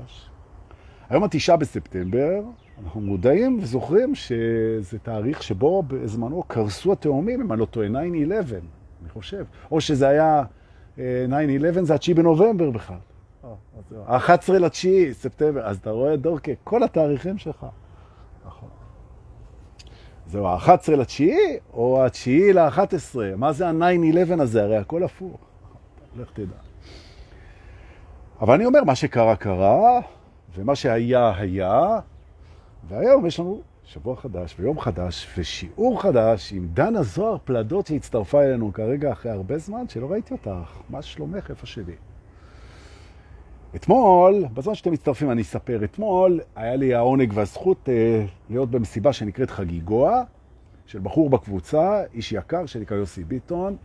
חדש. היום התשעה בספטמבר, אנחנו מודעים וזוכרים שזה תאריך שבו בזמנו קרסו התאומים, אם אני לא טועה, 9-11, אני חושב. או שזה היה 9-11, זה ה-9 בנובמבר בכלל. ה-11 לתשיעי, ספטמבר. אז אתה רואה, דורקה, כל התאריכים שלך. נכון. זהו, ה-11 לתשיעי או התשיעי ל-11? מה זה ה-9-11 הזה? הרי הכל הפוך. לך תדע. אבל אני אומר, מה שקרה, קרה, ומה שהיה, היה, והיום יש לנו שבוע חדש ויום חדש ושיעור חדש עם דנה זוהר פלדות שהצטרפה אלינו כרגע אחרי הרבה זמן שלא ראיתי אותך. מה שלומך? איפה שלי? אתמול, בזמן שאתם מצטרפים אני אספר, אתמול היה לי העונג והזכות אה, להיות במסיבה שנקראת חגיגוע, של בחור בקבוצה, איש יקר שנקרא יוסי ביטון.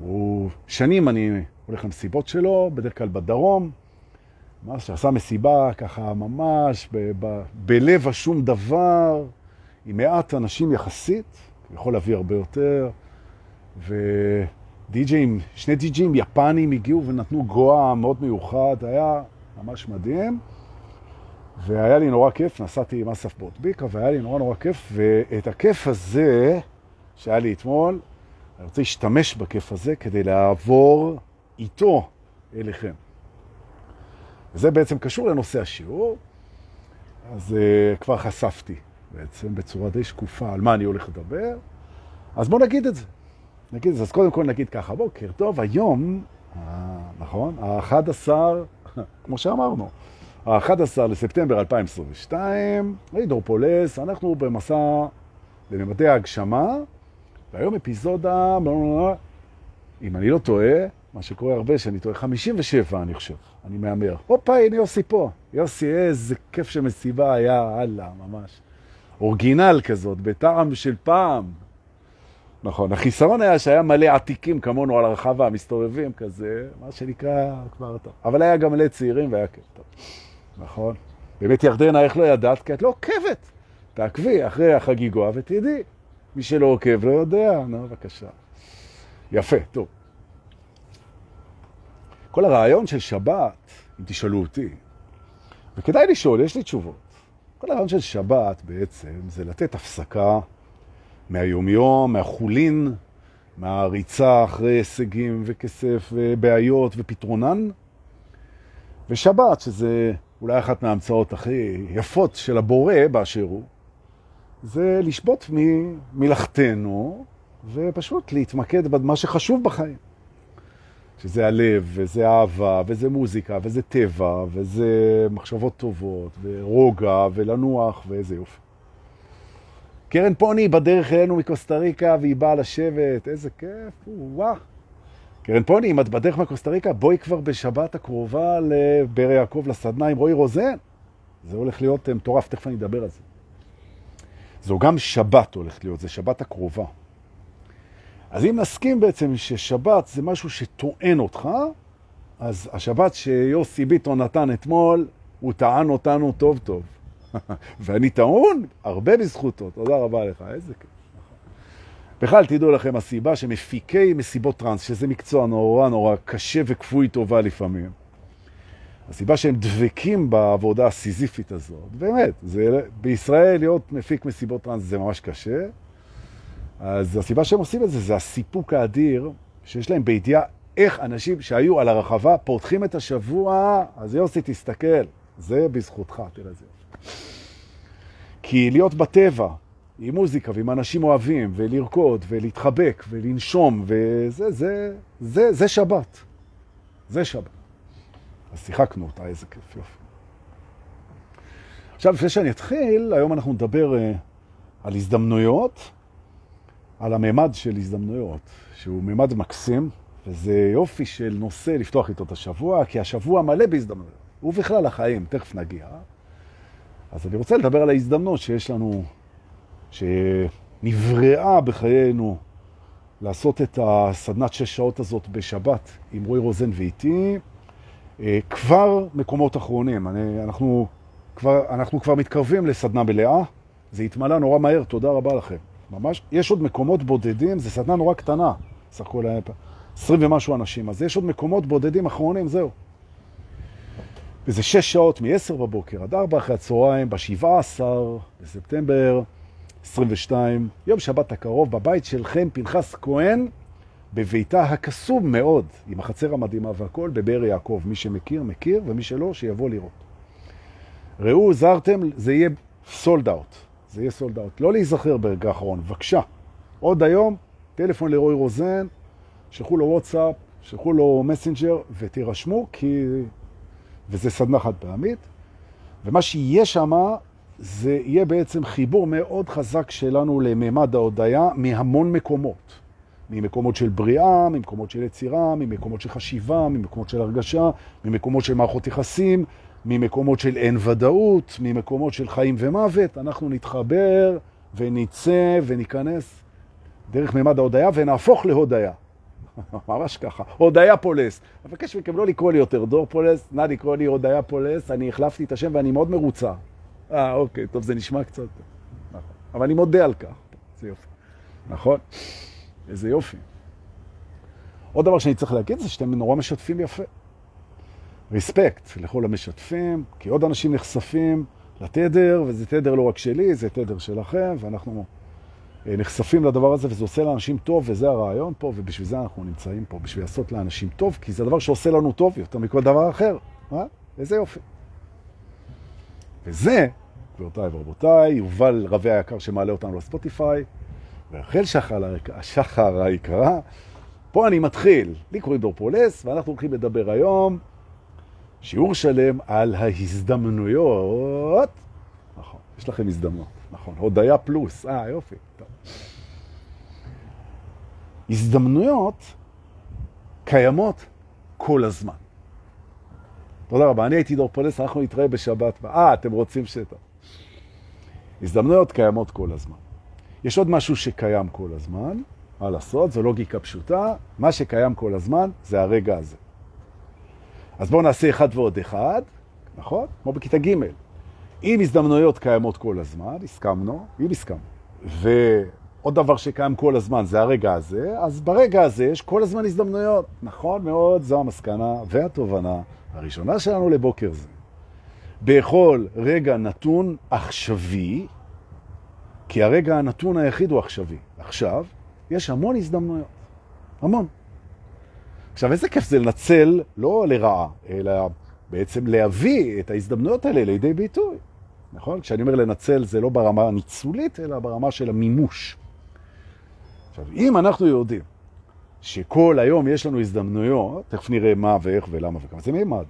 הוא שנים אני הולך למסיבות שלו, בדרך כלל בדרום, ממש שעשה מסיבה ככה ממש ב- ב- בלב השום דבר, עם מעט אנשים יחסית, יכול להביא הרבה יותר, ודיג'ים, שני דיג'ים יפנים הגיעו ונתנו גואה מאוד מיוחד, היה ממש מדהים. והיה לי נורא כיף, נסעתי עם אסף בוטביקה, והיה לי נורא נורא כיף, ואת הכיף הזה שהיה לי אתמול, אני רוצה להשתמש בכיף הזה כדי לעבור איתו אליכם. וזה בעצם קשור לנושא השיעור, אז uh, כבר חשפתי בעצם בצורה די שקופה על מה אני הולך לדבר, אז בואו נגיד את זה. נגיד את זה. אז קודם כל נגיד ככה, בוקר טוב, היום, אה, נכון, ה-11, כמו שאמרנו, ה-11 לספטמבר 2022, הידרופולס, אנחנו במסע לממדי ההגשמה, והיום אפיזודה, אם אני לא טועה, מה שקורה הרבה, שאני טועה, 57 אני חושב, אני מאמר. הופה, הנה יוסי פה. יוסי, איזה כיף שמסיבה היה, הלאה, ממש. אורגינל כזאת, בטעם של פעם. נכון, החיסרון היה שהיה מלא עתיקים כמונו על הרחבה, מסתובבים כזה, מה שנקרא כבר טוב. אבל היה גם מלא צעירים והיה כיף טוב. נכון? באמת ירדנה, איך לא ידעת? כי את לא עוקבת. תעקבי אחרי החגיגוע ותדעי. מי שלא עוקב לא יודע, נו, בבקשה. יפה, טוב. כל הרעיון של שבת, אם תשאלו אותי, וכדאי לשאול, יש לי תשובות. כל הרעיון של שבת בעצם זה לתת הפסקה מהיומיום, מהחולין, מהריצה אחרי הישגים וכסף ובעיות ופתרונן. ושבת, שזה אולי אחת מההמצאות הכי יפות של הבורא באשר הוא, זה לשבות מלאכתנו ופשוט להתמקד במה שחשוב בחיים. שזה הלב, וזה אהבה, וזה מוזיקה, וזה טבע, וזה מחשבות טובות, ורוגע, ולנוח, ואיזה יופי. קרן פוני בדרך אלינו מקוסטה ריקה, והיא באה לשבת, איזה כיף, וואו. קרן פוני, אם את בדרך מקוסטה ריקה, בואי כבר בשבת הקרובה לבר יעקב לסדנה עם רועי רוזן. זה הולך להיות מטורף, תכף אני אדבר על זה. זו גם שבת הולכת להיות, זה שבת הקרובה. אז אם נסכים בעצם ששבת זה משהו שטוען אותך, אז השבת שיוסי ביטון נתן אתמול, הוא טען אותנו טוב טוב. ואני טעון הרבה בזכותו, תודה רבה לך, איזה כיף. בכלל, תדעו לכם, הסיבה שמפיקי מסיבות טרנס, שזה מקצוע נורא נורא קשה וכפוי טובה לפעמים, הסיבה שהם דבקים בעבודה הסיזיפית הזאת, באמת, זה, בישראל להיות מפיק מסיבות טרנס זה ממש קשה, אז הסיבה שהם עושים את זה, זה הסיפוק האדיר שיש להם בידיעה איך אנשים שהיו על הרחבה פותחים את השבוע, אז יוסי, תסתכל, זה בזכותך, תראה זה. כי להיות בטבע, עם מוזיקה ועם אנשים אוהבים, ולרקוד, ולהתחבק, ולנשום, וזה, זה, זה, זה שבת. זה שבת. אז שיחקנו אותה, איזה כיף, יופי. עכשיו, לפני שאני אתחיל, היום אנחנו נדבר uh, על הזדמנויות, על הממד של הזדמנויות, שהוא ממד מקסים, וזה יופי של נושא לפתוח איתו את השבוע, כי השבוע מלא בהזדמנויות. ובכלל החיים, תכף נגיע. אז אני רוצה לדבר על ההזדמנות שיש לנו, שנבראה בחיינו לעשות את הסדנת שש שעות הזאת בשבת עם רועי רוזן ואיתי. אה, כבר מקומות אחרונים, אני, אנחנו, כבר, אנחנו כבר מתקרבים לסדנה מלאה, זה התמלא נורא מהר, תודה רבה לכם. ממש, יש עוד מקומות בודדים, זה סדנה נורא קטנה, סך הכל היה 20 ומשהו אנשים, אז יש עוד מקומות בודדים אחרונים, זהו. וזה שש שעות מ-10 בבוקר עד 4 אחרי הצהריים, ב-17 בספטמבר 22, יום שבת הקרוב, בבית של חן פנחס כהן, בביתה הקסום מאוד, עם החצר המדהימה והכל, בבאר יעקב. מי שמכיר, מכיר, ומי שלא, שיבוא לראות. ראו, זרתם, זה יהיה סולד אאוט. זה יהיה סולד אאוט. לא להיזכר ברגע האחרון, בבקשה. עוד היום, טלפון לרועי רוזן, שלחו לו וואטסאפ, שלחו לו מסנג'ר, ותירשמו, כי... וזה סדנה חד פעמית. ומה שיהיה שם, זה יהיה בעצם חיבור מאוד חזק שלנו לממד ההודעה מהמון מקומות. ממקומות של בריאה, ממקומות של יצירה, ממקומות של חשיבה, ממקומות של הרגשה, ממקומות של מערכות יחסים, ממקומות של אין ודאות, ממקומות של חיים ומוות. אנחנו נתחבר וניצא וניכנס דרך ממד ההודאה ונהפוך להודאה. ממש ככה. הודאה פולס. אני מבקש מכם לא לקרוא לי יותר דור פולס, נא לקרוא לי הודאה פולס. אני החלפתי את השם ואני מאוד מרוצה. אה, אוקיי, טוב, זה נשמע קצת. נכון. אבל אני מודה על כך. זה יופי. נכון? איזה יופי. עוד דבר שאני צריך להגיד זה שאתם נורא משתפים יפה. respect לכל המשתפים, כי עוד אנשים נחשפים לתדר, וזה תדר לא רק שלי, זה תדר שלכם, ואנחנו אה, נחשפים לדבר הזה, וזה עושה לאנשים טוב, וזה הרעיון פה, ובשביל זה אנחנו נמצאים פה, בשביל לעשות לאנשים טוב, כי זה הדבר שעושה לנו טוב יותר מכל דבר אחר. מה? איזה יופי. וזה, גבירותיי ורבותיי, יובל רבי היקר שמעלה אותנו לספוטיפיי, ורחל שחר, שחר היקרה, פה אני מתחיל. לי קוראים דור פולס, ואנחנו הולכים לדבר היום שיעור שלם על ההזדמנויות. נכון, יש לכם הזדמנות, נכון. הודיה פלוס, אה, יופי. טוב. הזדמנויות קיימות כל הזמן. תודה רבה, אני הייתי דור פולס, אנחנו נתראה בשבת. אה, אתם רוצים שטח. הזדמנויות קיימות כל הזמן. יש עוד משהו שקיים כל הזמן, מה לעשות, זו לוגיקה פשוטה, מה שקיים כל הזמן זה הרגע הזה. אז בואו נעשה אחד ועוד אחד, נכון? כמו בכיתה ג'. אם הזדמנויות קיימות כל הזמן, הסכמנו, אם הסכמנו, ועוד דבר שקיים כל הזמן זה הרגע הזה, אז ברגע הזה יש כל הזמן הזדמנויות. נכון מאוד, זו המסקנה והתובנה הראשונה שלנו לבוקר זה. בכל רגע נתון עכשווי, כי הרגע הנתון היחיד הוא עכשווי. עכשיו, יש המון הזדמנויות. המון. עכשיו, איזה כיף זה לנצל, לא לרעה, אלא בעצם להביא את ההזדמנויות האלה לידי ביטוי. נכון? כשאני אומר לנצל, זה לא ברמה הניצולית, אלא ברמה של המימוש. עכשיו, אם אנחנו יודעים שכל היום יש לנו הזדמנויות, תכף נראה מה ואיך ולמה וכמה, זה מימד.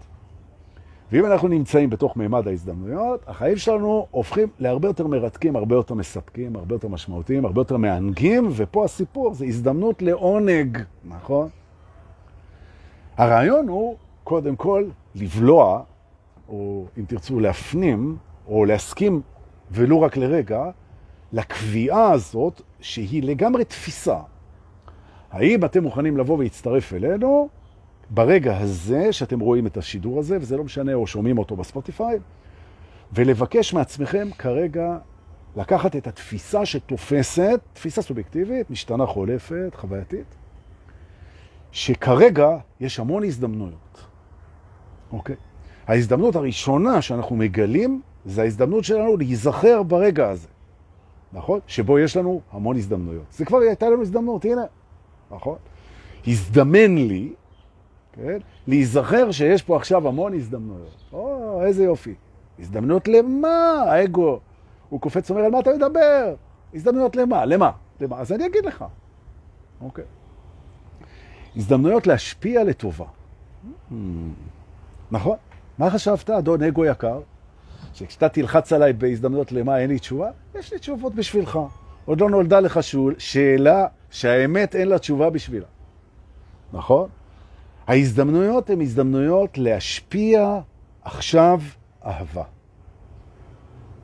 ואם אנחנו נמצאים בתוך מימד ההזדמנויות, החיים שלנו הופכים להרבה יותר מרתקים, הרבה יותר מספקים, הרבה יותר משמעותיים, הרבה יותר מענגים, ופה הסיפור זה הזדמנות לעונג, נכון? הרעיון הוא קודם כל לבלוע, או אם תרצו להפנים, או להסכים, ולא רק לרגע, לקביעה הזאת שהיא לגמרי תפיסה. האם אתם מוכנים לבוא והצטרף אלינו ברגע הזה שאתם רואים את השידור הזה, וזה לא משנה, או שומעים אותו בספוטיפיי, ולבקש מעצמכם כרגע לקחת את התפיסה שתופסת, תפיסה סובייקטיבית, משתנה חולפת, חווייתית, שכרגע יש המון הזדמנויות. אוקיי? ההזדמנות הראשונה שאנחנו מגלים זה ההזדמנות שלנו להיזכר ברגע הזה, נכון? שבו יש לנו המון הזדמנויות. זה כבר הייתה לנו הזדמנות, הנה, נכון? הזדמן לי, כן? להיזכר שיש פה עכשיו המון הזדמנויות. או, איזה יופי. הזדמנות למה? האגו. הוא קופץ ואומר, על מה אתה מדבר? הזדמנויות למה? למה? למה? אז אני אגיד לך. אוקיי. הזדמנויות להשפיע לטובה. Hmm. נכון? מה חשבת, אדון אגו יקר? שכשאתה תלחץ עליי בהזדמנויות למה אין לי תשובה, יש לי תשובות בשבילך. עוד לא נולדה לך שאלה שהאמת אין לה תשובה בשבילה. נכון? ההזדמנויות הן הזדמנויות להשפיע עכשיו אהבה.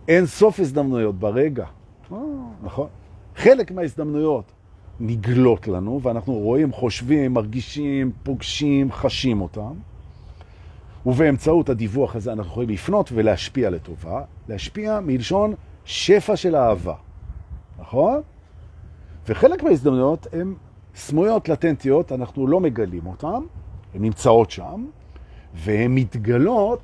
אין סוף הזדמנויות ברגע. אה, נכון. חלק מההזדמנויות נגלות לנו, ואנחנו רואים, חושבים, מרגישים, פוגשים, חשים אותם. ובאמצעות הדיווח הזה אנחנו יכולים לפנות ולהשפיע לטובה. להשפיע מלשון שפע של אהבה. נכון? וחלק מההזדמנויות הן סמויות, לטנטיות, אנחנו לא מגלים אותן, הן נמצאות שם, והן מתגלות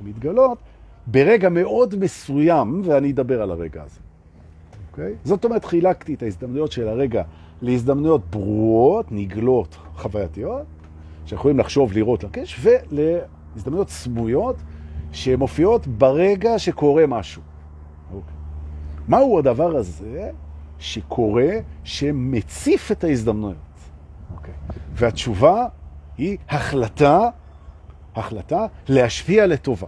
הן מתגלות ברגע מאוד מסוים, ואני אדבר על הרגע הזה. אוקיי? זאת אומרת, חילקתי את ההזדמנויות של הרגע להזדמנויות ברורות, נגלות, חווייתיות, שיכולים לחשוב, לראות, לקש, ולהזדמנויות סמויות שמופיעות ברגע שקורה משהו. אוקיי. מהו הדבר הזה שקורה, שמציף את ההזדמנויות? אוקיי. והתשובה היא החלטה, החלטה להשפיע לטובה.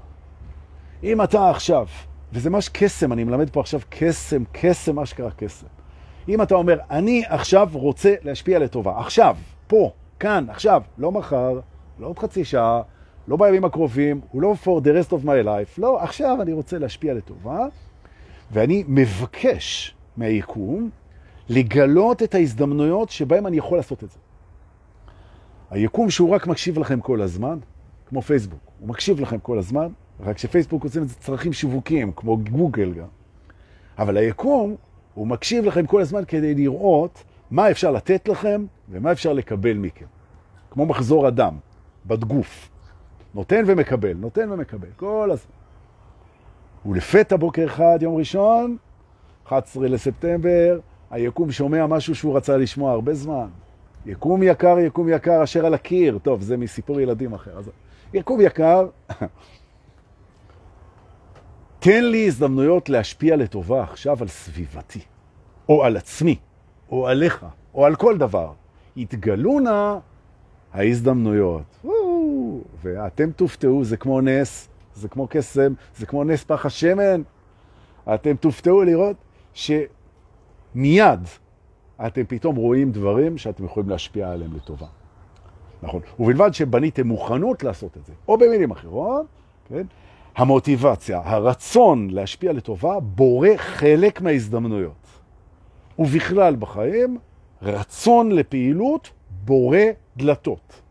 אם אתה עכשיו, וזה ממש קסם, אני מלמד פה עכשיו קסם, קסם, מה שקרה קסם. אם אתה אומר, אני עכשיו רוצה להשפיע לטובה, עכשיו, פה, כאן, עכשיו, לא מחר, לא עוד חצי שעה, לא בימים הקרובים, הוא לא for the rest of my life, לא, עכשיו אני רוצה להשפיע לטובה, ואני מבקש מהיקום לגלות את ההזדמנויות שבהן אני יכול לעשות את זה. היקום שהוא רק מקשיב לכם כל הזמן, כמו פייסבוק, הוא מקשיב לכם כל הזמן, רק שפייסבוק עושים את זה צרכים שיווקיים, כמו גוגל גם. אבל היקום, הוא מקשיב לכם כל הזמן כדי לראות מה אפשר לתת לכם ומה אפשר לקבל מכם. כמו מחזור אדם, בדגוף. נותן ומקבל, נותן ומקבל, כל הזמן. ולפתע בוקר אחד, יום ראשון, 11 לספטמבר, היקום שומע משהו שהוא רצה לשמוע הרבה זמן. יקום יקר, יקום יקר, אשר על הקיר. טוב, זה מסיפור ילדים אחר. אז יקום יקר, תן לי הזדמנויות להשפיע לטובה עכשיו על סביבתי, או על עצמי, או עליך, או על כל דבר. התגלו נא ההזדמנויות. ואתם תופתעו, זה כמו נס, זה כמו קסם, זה כמו נס פח השמן. אתם תופתעו לראות שמיד אתם פתאום רואים דברים שאתם יכולים להשפיע עליהם לטובה. נכון. ובלבד שבניתם מוכנות לעשות את זה. או במילים אחרות, כן? המוטיבציה, הרצון להשפיע לטובה, בורא חלק מההזדמנויות. ובכלל בחיים, רצון לפעילות בורא דלתות.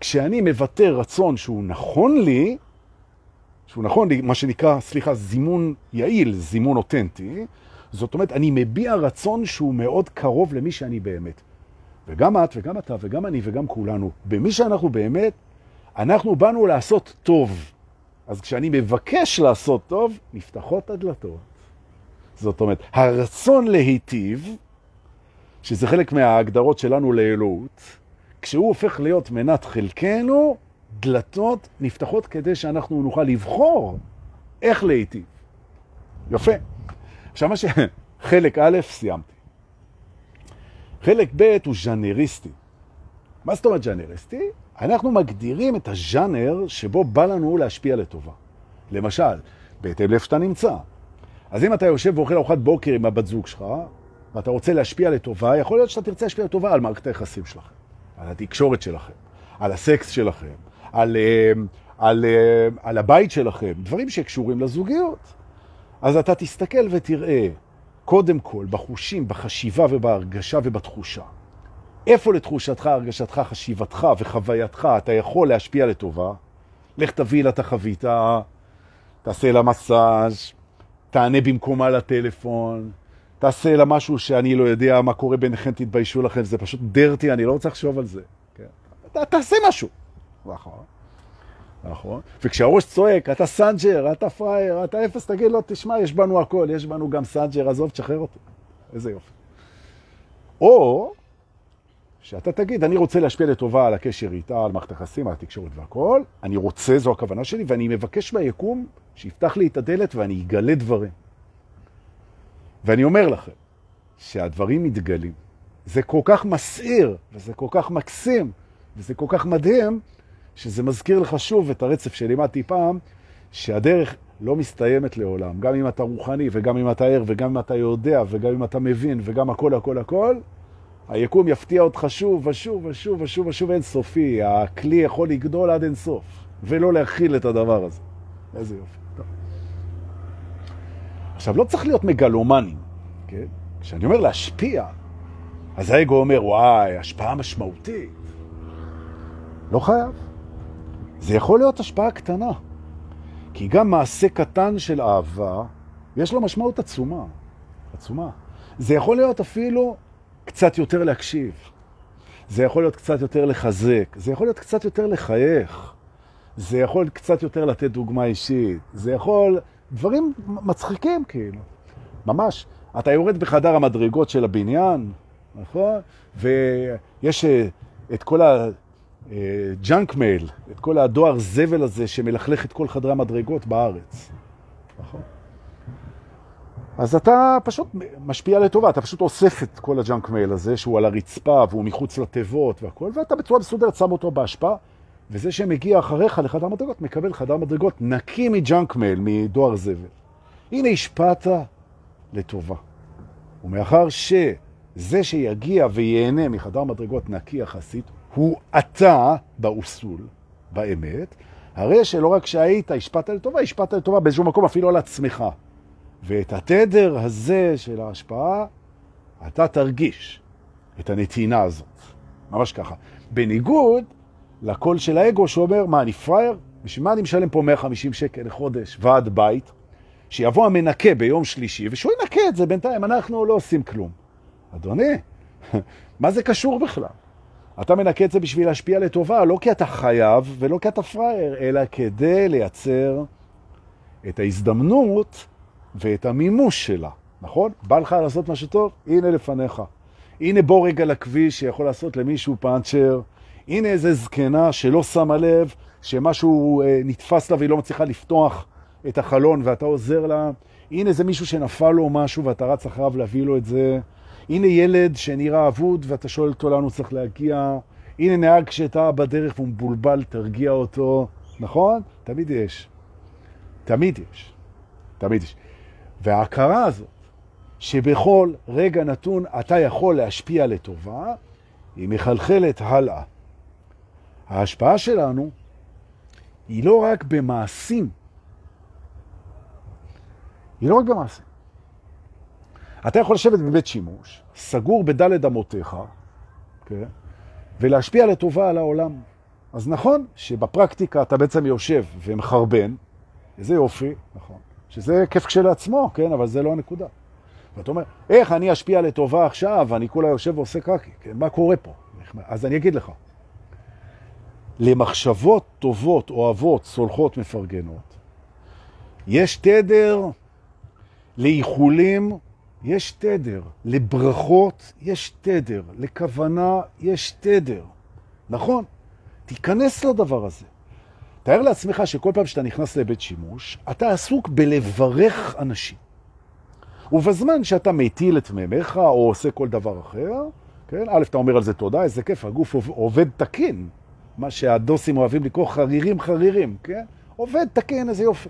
כשאני מבטא רצון שהוא נכון לי, שהוא נכון לי, מה שנקרא, סליחה, זימון יעיל, זימון אותנטי, זאת אומרת, אני מביע רצון שהוא מאוד קרוב למי שאני באמת. וגם את, וגם אתה, וגם אני, וגם כולנו, במי שאנחנו באמת, אנחנו באנו לעשות טוב. אז כשאני מבקש לעשות טוב, נפתחות הדלתות. זאת אומרת, הרצון להיטיב, שזה חלק מההגדרות שלנו לאלוהות, כשהוא הופך להיות מנת חלקנו, דלתות נפתחות כדי שאנחנו נוכל לבחור איך להיטיב. יפה. עכשיו מה ש... חלק א', סיימתי. חלק ב' הוא ז'אנריסטי. מה זאת אומרת ז'אנריסטי? אנחנו מגדירים את הז'אנר שבו בא לנו להשפיע לטובה. למשל, בהתאם לאיפה שאתה נמצא. אז אם אתה יושב ואוכל ארוחת בוקר עם הבת זוג שלך, ואתה רוצה להשפיע לטובה, יכול להיות שאתה תרצה להשפיע לטובה על מערכת היחסים שלכם, על התקשורת שלכם, על הסקס שלכם, על, אה, על, אה, על הבית שלכם, דברים שקשורים לזוגיות. אז אתה תסתכל ותראה, קודם כל, בחושים, בחשיבה ובהרגשה ובתחושה. איפה לתחושתך, הרגשתך, חשיבתך וחווייתך אתה יכול להשפיע לטובה? לך תביא לה את החביתה, תעשה לה מסאז', תענה במקומה לטלפון, תעשה לה משהו שאני לא יודע מה קורה ביניכם, תתביישו לכם, זה פשוט dirty, אני לא רוצה לחשוב על זה. כן. תעשה משהו. נכון. נכון. וכשהראש צועק, אתה סנג'ר, אתה פרייר, אתה אפס, תגיד לו, תשמע, יש בנו הכל, יש בנו גם סנג'ר, עזוב, תשחרר אותי. איזה יופי. או שאתה תגיד, אני רוצה להשפיע לטובה על הקשר איתה, על מערכת היחסים, על התקשורת והכל, אני רוצה, זו הכוונה שלי, ואני מבקש מהיקום שיפתח לי את הדלת ואני אגלה דברים. ואני אומר לכם שהדברים מתגלים. זה כל כך מסעיר, וזה כל כך מקסים, וזה כל כך מדהים, שזה מזכיר לך שוב את הרצף שלימדתי פעם, שהדרך לא מסתיימת לעולם. גם אם אתה רוחני, וגם אם אתה ער, וגם אם אתה יודע, וגם אם אתה מבין, וגם הכל, הכל, הכל, היקום יפתיע אותך שוב ושוב ושוב ושוב ושוב אינסופי. הכלי יכול לגדול עד אינסוף, ולא להכיל את הדבר הזה. איזה יופי. עכשיו, לא צריך להיות מגלומנים, כן? כשאני אומר להשפיע, אז האגו אומר, וואי, השפעה משמעותית. לא חייב. זה יכול להיות השפעה קטנה, כי גם מעשה קטן של אהבה, יש לו משמעות עצומה. עצומה. זה יכול להיות אפילו קצת יותר להקשיב. זה יכול להיות קצת יותר לחזק. זה יכול להיות קצת יותר לחייך. זה יכול קצת יותר לתת דוגמה אישית, זה יכול, דברים מצחיקים כאילו, ממש. אתה יורד בחדר המדרגות של הבניין, נכון? ויש אה, את כל הג'אנק מייל, את כל הדואר זבל הזה שמלכלך את כל חדרי המדרגות בארץ, נכון? אז אתה פשוט משפיע לטובה, אתה פשוט אוסף את כל ה junk mail הזה, שהוא על הרצפה והוא מחוץ לתיבות והכל, ואתה בצורה מסודרת שם אותו בהשפעה, וזה שמגיע אחריך לחדר מדרגות, מקבל חדר מדרגות נקי מ junk mail, מדואר זבל. הנה השפעת לטובה. ומאחר שזה שיגיע ויהנה מחדר מדרגות נקי יחסית, הוא אתה ב oversoul, באמת, הרי שלא רק שהיית, השפעת לטובה, השפעת לטובה באיזשהו מקום אפילו על עצמך. ואת התדר הזה של ההשפעה, אתה תרגיש את הנתינה הזאת. ממש ככה. בניגוד לקול של האגו שאומר, מה, אני פרייר? בשביל מה אני משלם פה 150 שקל לחודש ועד בית? שיבוא המנקה ביום שלישי, ושהוא ינקה את זה בינתיים, אנחנו לא עושים כלום. אדוני, מה זה קשור בכלל? אתה מנקה את זה בשביל להשפיע לטובה, לא כי אתה חייב ולא כי אתה פרייר, אלא כדי לייצר את ההזדמנות ואת המימוש שלה, נכון? בא לך לעשות משהו טוב? הנה לפניך. הנה בוא רגע לכביש שיכול לעשות למישהו פאנצ'ר. הנה איזה זקנה שלא שמה לב שמשהו אה, נתפס לה והיא לא מצליחה לפתוח את החלון ואתה עוזר לה. הנה זה מישהו שנפל לו משהו ואתה רץ אחריו להביא לו את זה. הנה ילד שנראה אבוד ואתה שואל אותו לאן הוא צריך להגיע. הנה נהג שאתה בדרך והוא מבולבל, תרגיע אותו. נכון? תמיד יש. תמיד יש. תמיד יש. וההכרה הזאת, שבכל רגע נתון אתה יכול להשפיע לטובה, היא מחלחלת הלאה. ההשפעה שלנו היא לא רק במעשים, היא לא רק במעשים. אתה יכול לשבת בבית שימוש, סגור בדלת אמותיך, כן? ולהשפיע לטובה על העולם. אז נכון שבפרקטיקה אתה בעצם יושב ומחרבן, איזה יופי, נכון. שזה כיף כשלעצמו, כן, אבל זה לא הנקודה. ואתה אומר, איך אני אשפיע לטובה עכשיו, אני כולה יושב ועושה קקי, כן, מה קורה פה? אז אני אגיד לך, למחשבות טובות, אוהבות, סולחות, מפרגנות, יש תדר לאיחולים, יש תדר, לברכות יש תדר, לכוונה יש תדר. נכון? תיכנס לדבר הזה. תאר לעצמך שכל פעם שאתה נכנס לבית שימוש, אתה עסוק בלברך אנשים. ובזמן שאתה מטיל את מימיך או עושה כל דבר אחר, כן? א', אתה אומר על זה תודה, איזה כיף, הגוף עובד תקין. מה שהדוסים אוהבים לקרוא חרירים חרירים, כן? עובד תקין, איזה יופי.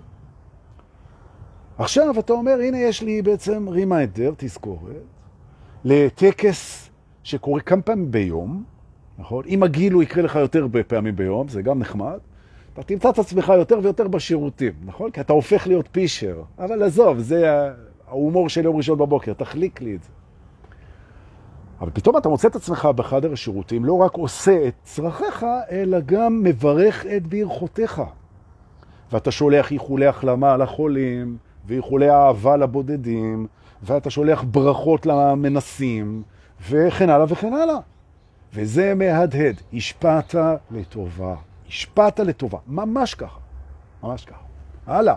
עכשיו אתה אומר, הנה יש לי בעצם רימיידר, תזכורת, לטקס שקורה כמה פעמים ביום, נכון? אם הגיל הוא יקרה לך יותר פעמים ביום, זה גם נחמד. אתה תמצא את עצמך יותר ויותר בשירותים, נכון? כי אתה הופך להיות פישר. אבל עזוב, זה ההומור של יום ראשון בבוקר, תחליק לי את זה. אבל פתאום אתה מוצא את עצמך בחדר השירותים, לא רק עושה את צרכיך, אלא גם מברך את ברכותיך. ואתה שולח איחולי החלמה לחולים, ואיחולי אהבה לבודדים, ואתה שולח ברכות למנסים, וכן הלאה וכן הלאה. וזה מהדהד, השפעת לטובה. השפעת לטובה, ממש ככה, ממש ככה. הלאה.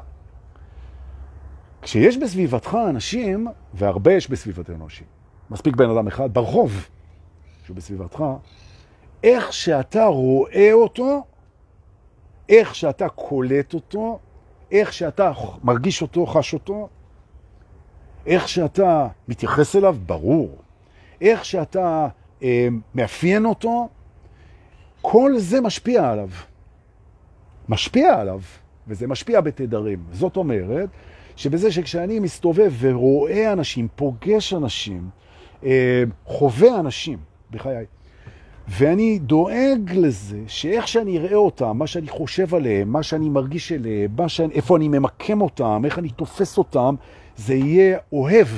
כשיש בסביבתך אנשים, והרבה יש בסביבתנו אנשים, מספיק בן אדם אחד ברחוב שהוא בסביבתך, איך שאתה רואה אותו, איך שאתה קולט אותו, איך שאתה מרגיש אותו, חש אותו, איך שאתה מתייחס אליו, ברור. איך שאתה אה, מאפיין אותו, כל זה משפיע עליו. משפיע עליו, וזה משפיע בתדרים. זאת אומרת, שבזה שכשאני מסתובב ורואה אנשים, פוגש אנשים, אה, חווה אנשים בחיי, ואני דואג לזה שאיך שאני אראה אותם, מה שאני חושב עליהם, מה שאני מרגיש אליהם, שאני, איפה אני ממקם אותם, איך אני תופס אותם, זה יהיה אוהב.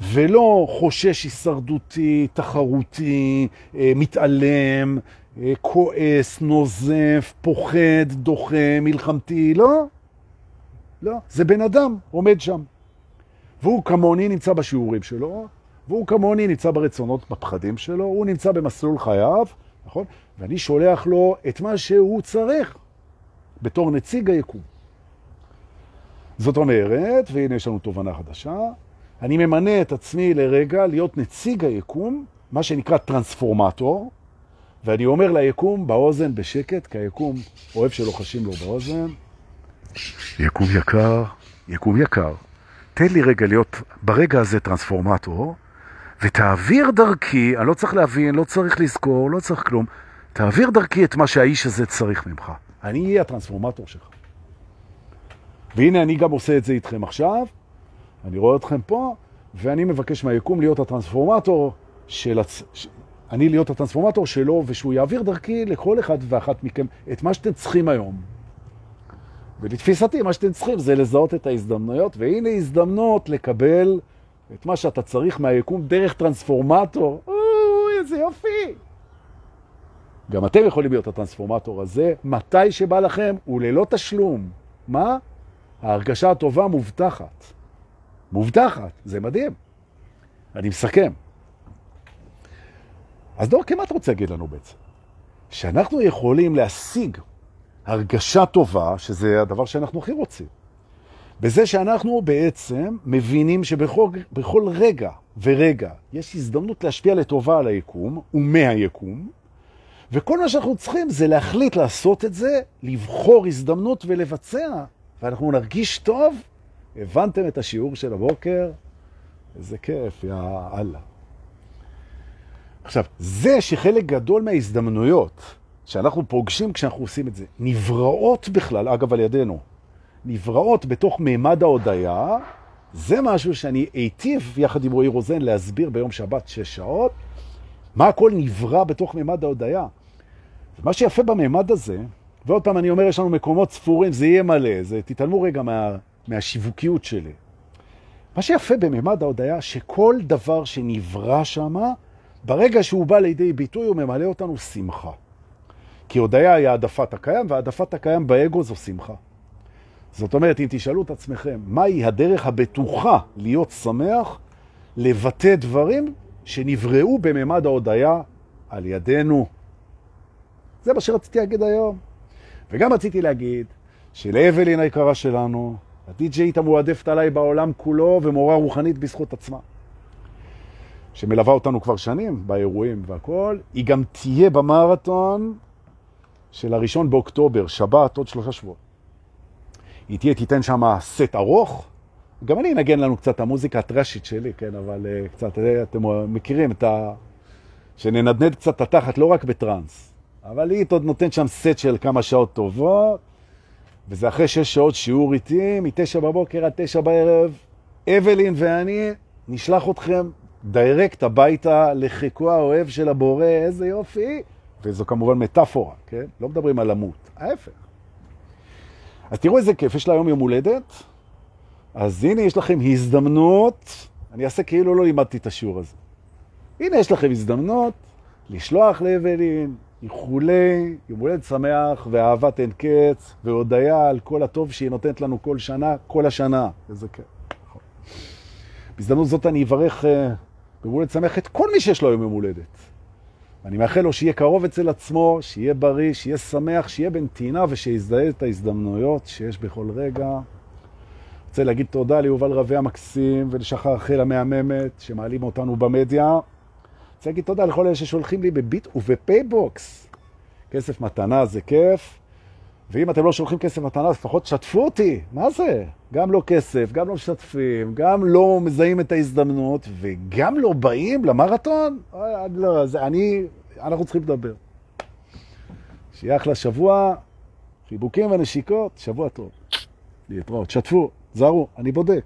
ולא חושש הישרדותי, תחרותי, אה, מתעלם, אה, כועס, נוזף, פוחד, דוחה, מלחמתי, לא. לא, זה בן אדם עומד שם. והוא כמוני נמצא בשיעורים שלו, והוא כמוני נמצא ברצונות, בפחדים שלו, הוא נמצא במסלול חייו, נכון? ואני שולח לו את מה שהוא צריך בתור נציג היקום. זאת אומרת, והנה יש לנו תובנה חדשה, אני ממנה את עצמי לרגע להיות נציג היקום, מה שנקרא טרנספורמטור, ואני אומר ליקום באוזן בשקט, כי היקום אוהב שלוחשים לו באוזן, יקום יקר, יקום יקר, תן לי רגע להיות ברגע הזה טרנספורמטור, ותעביר דרכי, אני לא צריך להבין, לא צריך לזכור, לא צריך כלום, תעביר דרכי את מה שהאיש הזה צריך ממך. אני אהיה הטרנספורמטור שלך. והנה אני גם עושה את זה איתכם עכשיו, אני רואה אתכם פה, ואני מבקש מהיקום להיות הטרנספורמטור של... הצ... אני להיות הטרנספורמטור שלו, ושהוא יעביר דרכי לכל אחד ואחת מכם את מה שאתם צריכים היום. ולתפיסתי, מה שאתם צריכים זה לזהות את ההזדמנויות, והנה הזדמנות לקבל את מה שאתה צריך מהיקום דרך טרנספורמטור. אוי, איזה יופי! גם אתם יכולים להיות הטרנספורמטור הזה, מתי שבא לכם וללא תשלום. מה? ההרגשה הטובה מובטחת. מובטחת, זה מדהים. אני מסכם. אז מה אתה רוצה להגיד לנו בעצם? שאנחנו יכולים להשיג הרגשה טובה, שזה הדבר שאנחנו הכי רוצים, בזה שאנחנו בעצם מבינים שבכל רגע ורגע יש הזדמנות להשפיע לטובה על היקום ומהיקום, וכל מה שאנחנו צריכים זה להחליט לעשות את זה, לבחור הזדמנות ולבצע, ואנחנו נרגיש טוב. הבנתם את השיעור של הבוקר? איזה כיף, יא אללה. עכשיו, זה שחלק גדול מההזדמנויות שאנחנו פוגשים כשאנחנו עושים את זה, נבראות בכלל, אגב על ידינו, נבראות בתוך מימד ההודעה, זה משהו שאני היטיב יחד עם רועי רוזן להסביר ביום שבת שש שעות, מה הכל נברא בתוך מימד ההודעה. מה שיפה במימד הזה, ועוד פעם אני אומר, יש לנו מקומות ספורים, זה יהיה מלא, זה, תתעלמו רגע מה, מהשיווקיות שלי. מה שיפה במימד ההודעה, שכל דבר שנברא שם, ברגע שהוא בא לידי ביטוי, הוא ממלא אותנו שמחה. כי הודעה היא העדפת הקיים, והעדפת הקיים באגו זו שמחה. זאת אומרת, אם תשאלו את עצמכם, מהי הדרך הבטוחה להיות שמח, לבטא דברים שנבראו בממד ההודעה על ידינו. זה מה שרציתי להגיד היום. וגם רציתי להגיד שלאבלין היקרה שלנו, הדי-ג'יית המועדפת עליי בעולם כולו ומורה רוחנית בזכות עצמה, שמלווה אותנו כבר שנים באירועים והכל, היא גם תהיה במרתון של הראשון באוקטובר, שבת, עוד שלושה שבועות. היא תהיה, תיתן שם סט ארוך, גם אני אנגן לנו קצת המוזיקה הטרשית שלי, כן, אבל אה, קצת, אה, אתם מכירים את ה... שננדנד קצת את התחת, לא רק בטרנס, אבל היא עוד נותנת שם סט של כמה שעות טובות, וזה אחרי שש שעות שיעור איתי, מתשע בבוקר עד תשע בערב. אבלין ואני נשלח אתכם direct הביתה לחיקו האוהב של הבורא, איזה יופי. וזו כמובן מטאפורה, כן? לא מדברים על למות, ההפך. אז תראו איזה כיף, יש לה היום יום הולדת, אז הנה יש לכם הזדמנות, אני אעשה כאילו לא לימדתי את השיעור הזה. הנה יש לכם הזדמנות לשלוח לאבלין איחולי, יום הולדת שמח ואהבת אין קץ, והודיה על כל הטוב שהיא נותנת לנו כל שנה, כל השנה. איזה כיף. נכון. בהזדמנות זאת אני אברך אה, ביום הולדת שמח את כל מי שיש לו היום יום הולדת. אני מאחל לו שיהיה קרוב אצל עצמו, שיהיה בריא, שיהיה שמח, שיהיה בנתינה ושיזדהה את ההזדמנויות שיש בכל רגע. רוצה להגיד תודה ליובל רבי המקסים ולשחר חיל המהממת שמעלים אותנו במדיה. רוצה להגיד תודה לכל אלה ששולחים לי בביט ובפייבוקס. כסף מתנה זה כיף, ואם אתם לא שולחים כסף מתנה, לפחות שתפו אותי. מה זה? גם לא כסף, גם לא משתפים, גם לא מזהים את ההזדמנות, וגם לא באים למרתון? לא, זה, אני, אנחנו צריכים לדבר. שיהיה אחלה שבוע, חיבוקים ונשיקות, שבוע טוב. להתראות. שתפו, זרו, אני בודק.